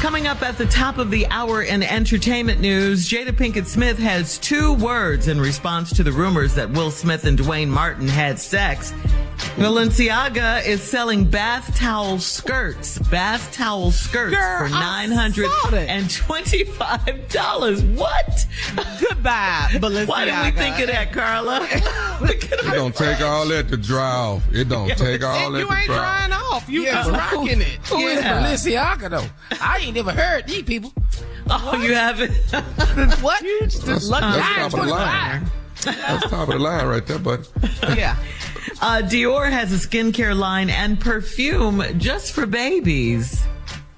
Coming up at the top of the hour in entertainment news, Jada Pinkett Smith has two words in response to the rumors that Will Smith and Duane Martin had sex. Balenciaga is selling bath towel skirts, bath towel skirts Girl, for I nine hundred saw that. and twenty-five dollars. What? Goodbye, Balenciaga. Why did we think of that, Carla? It don't take all that to dry off. It don't take all that you to ain't dry drying off. off. You Yeah, just but who- rocking it. Who is Yeah. Balenciaga though? I ain't never heard these people. Oh, you haven't. What? You just, That's, that's Lucky top of the Nine line. That's top of the line right there, buddy. Yeah. Uh, Dior has a skincare line and perfume just for babies.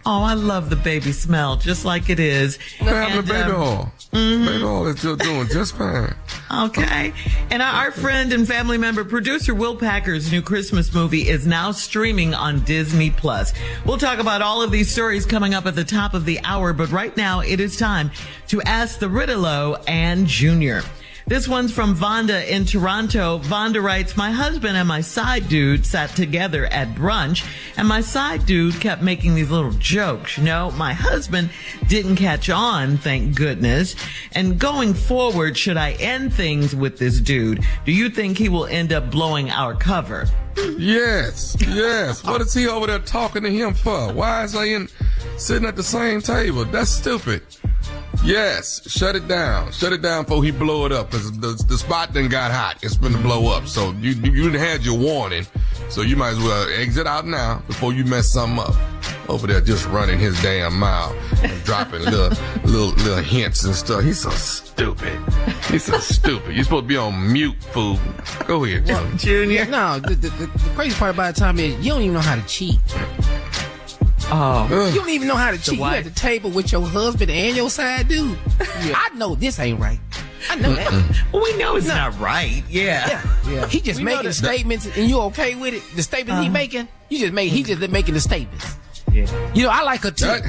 Oh, I love the baby smell, just like it is. To And, baby um, oil? Baby oil is still doing just fine. Okay. And our, our friend and family member, producer Will Packer's new Christmas movie is now streaming on Disney Plus. We'll talk about all of these stories coming up at the top of the hour, but right now it is time to ask the RTLO and Junior. This one's from Vonda in Toronto. Vonda writes, My husband and my side dude sat together at brunch, and my side dude kept making these little jokes. You know, my husband didn't catch on, thank goodness. And going forward, should I end things with this dude? Do you think he will end up blowing our cover? Yes, yes. What is he over there talking to him for? Why is he in, sitting at the same table? That's stupid. Yes, shut it down. Shut it down before he blow it up. Cause the, the spot then got hot. It's been to blow up. So you, you, you done had your warning. So you might as well exit out now before you mess something up. Over there just running his damn mouth and dropping little, little, little hints and stuff. He's so stupid. He's so stupid. You're supposed to be on mute, fool. Go ahead, Junior. Junior? No, the, the, the, the crazy part about the time is you don't even know how to cheat. Oh. You don't even know how to cheat. You at the table with your husband and your side dude. I know this ain't right. I know that. Well, we know it's not right. Yeah. Yeah. He just We making statements and you okay with it? The statements he making? You just make he just making the statements. Yeah. You know, I like her too. That,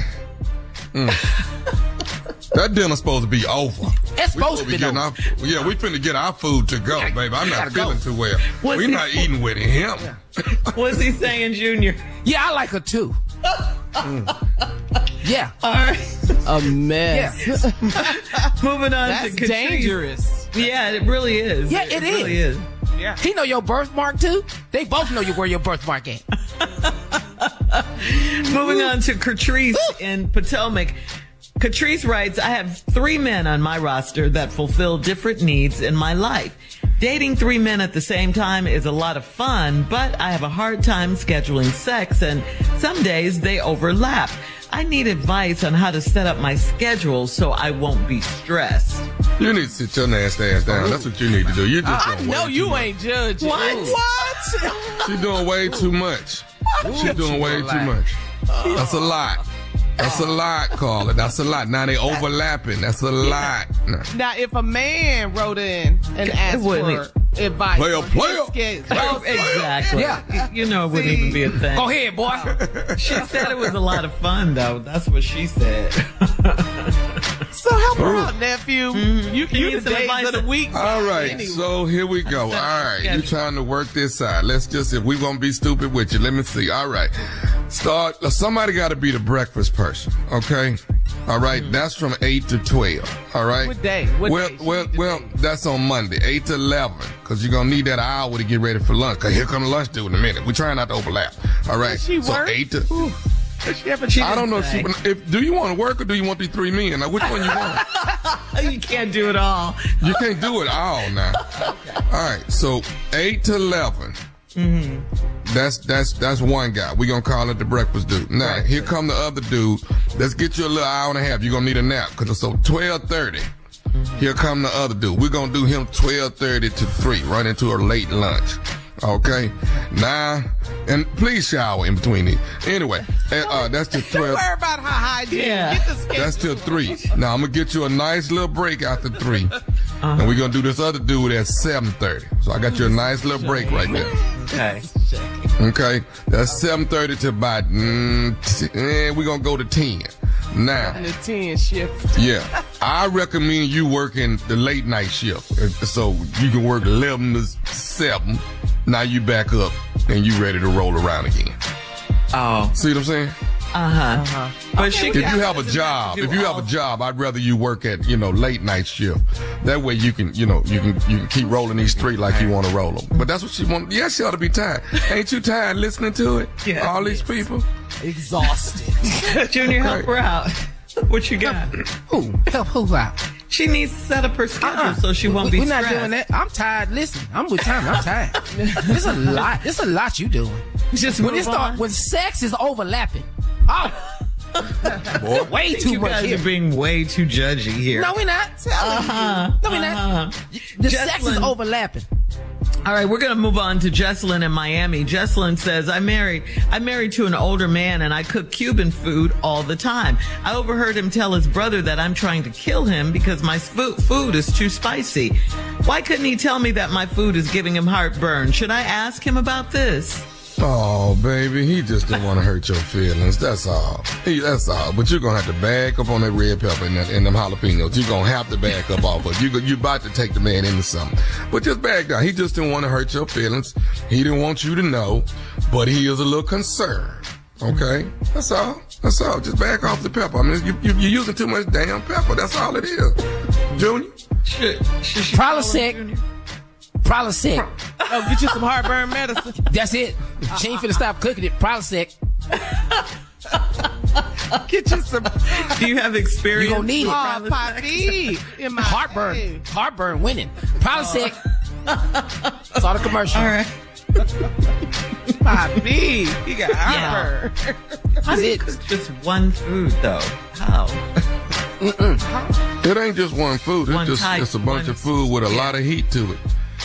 Mm. that dinner's supposed to be over. It's supposed to be getting over. Our, yeah, we finna get our food to go, baby. I'm not gotta go. feeling too well. What's We're he- not eating with him. What's he saying, Junior? Yeah, I like her too. Mm. Yeah. All right. A mess. Yeah. Moving on That's to Catrice. dangerous. Yeah, it really is. Yeah, it is. really is. Yeah. He know your birthmark too. They both know you where your birthmark at. Moving on to Catrice in Potomac. Catrice writes, I have three men on my roster that fulfill different needs in my life. Dating three men at the same time is a lot of fun, but I have a hard time scheduling sex and some days they overlap. I need advice on how to set up my schedule so I won't be stressed. You need to sit your nasty ass down. That's what you need to do. You just I doing know you too ain't judging. What? What? She's doing way too much. She's doing way too much. Uh-huh. That's a lot. That's a lot, Carla. That's a lot. Now they overlapping. That's a lot. Nah. Now, if a man wrote in and asked wouldn't for advice, Player, on his player. schedule- Oh, exactly. Yeah. You know, it wouldn't even be a thing. Go ahead, boy. She said it was a lot of fun, though. That's what she said. So help her out, nephew. You can You use need some days advice. of the week. All right, Anyway. so here we go. All right, you trying to work this out. Let's just, if we gonna be stupid with you, let me see. All right, start. Uh, somebody got to be the breakfast person, okay? All right, mm-hmm. that's from eight to twelve. All right. What day? What well, day? Well, well. That's on Monday, eight to eleven, because you're gonna need that hour to get ready for lunch. Cause here come lunch due in a minute. We're trying not to overlap. All right. Does she so work? eight to. Does she have a I don't know if, she, if do you want to work or do you want these three men? Now, which one you want? you can't do it all. You can't do it all now. All right, so eight to 11 mm-hmm. That's that's that's one guy. We gonna call it the breakfast dude. Now here come the other dude. Let's get you a little hour and a half. You're gonna need a nap because it's so twelve thirty. Here come the other dude. We're gonna do him twelve thirty to three, right into a late lunch. Okay. Now and please shower in between these. Anyway, uh, uh, that's the Don't twelve. worry about her hygiene. Yeah. Get the. That's till three. Now I'm gonna get you a nice little break after 3 and we're gonna do this other dude at seven thirty. So I got you a nice little break right there. Okay. Okay, that's seven thirty to about. Mm, t- eh, we're gonna go to ten. Now, the 10 shift. yeah, I recommend you working the late night shift, Uh, so you can work eleven to seven. Now you back up and you ready to roll around again. Oh. See what I'm saying? Uh huh. But she If you have a job, if you have a job, I'd rather you work at you know late night shift. That way you can you know you can you can keep rolling these three like you want to roll them. But that's what she want. Yeah, she ought to be tired. Ain't you tired listening to it? Yeah. All these people. Exhausted. Junior, help her out. What you got? Who? Help who out? She needs to set up her schedule so she won't we, be We're not doing that. I'm tired. Listen, I'm with time. I'm tired. it's a lot. It's a lot you doing. Just When move it start, on. when sex is overlapping. Oh, Boy. way too you much guys here. are being way too judgy here. No, we're not. Uh-huh. No, we're not. The sex is overlapping. All right, we're going to move on to Jesselyn in Miami. Jesselyn says, I married, I'm married to an older man and I cook Cuban food all the time. I overheard him tell his brother that I'm trying to kill him because my sp- food is too spicy. Why couldn't he tell me that my food is giving him heartburn? Should I ask him about this? Oh, baby, he just didn't want to hurt your feelings. That's all. He, that's all. But you're gonna have to back up on that red pepper and, that, and them jalapenos. You're gonna have to back up off of. it. You go- you about to take the man into something. But just back down. He just didn't want to hurt your feelings. He didn't want you to know, but he is a little concerned. Okay, that's all. That's all. Just back off the pepper. I mean, you, you, you're using too much damn pepper. That's all it is. Junior. Should, should Probably sick. Junior? Probably sick. Oh, get you some heartburn medicine. That's it. She ain't finna stop cooking it. Probably sick. Get you some Do you have experience? You gonna need it. oh, poppy in my Heartburn. Hey. Heartburn winning. Probably sick. Saw the commercial. All right. Poppy. He got heartburn. That's it. Just one food though. How? It ain't just one food. It's One just type, it's a bunch one- of food with a lot of heat to it.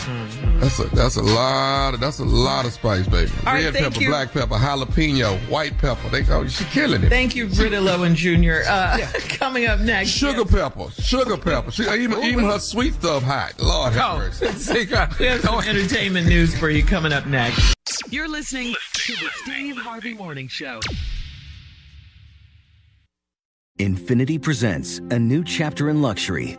That's a that's a lot of that's a lot of spice, baby. All right, Red thank pepper, you. black pepper, jalapeno, white pepper. They oh, she killing it. Thank you, RTLO and Junior. Uh, Coming up next. Sugar pepper, sugar pepper. She, even even her sweet stuff hot. Lord have mercy. We have some entertainment news for you coming up next. You're listening to the Steve Harvey Morning Show. Infiniti presents a new chapter in luxury,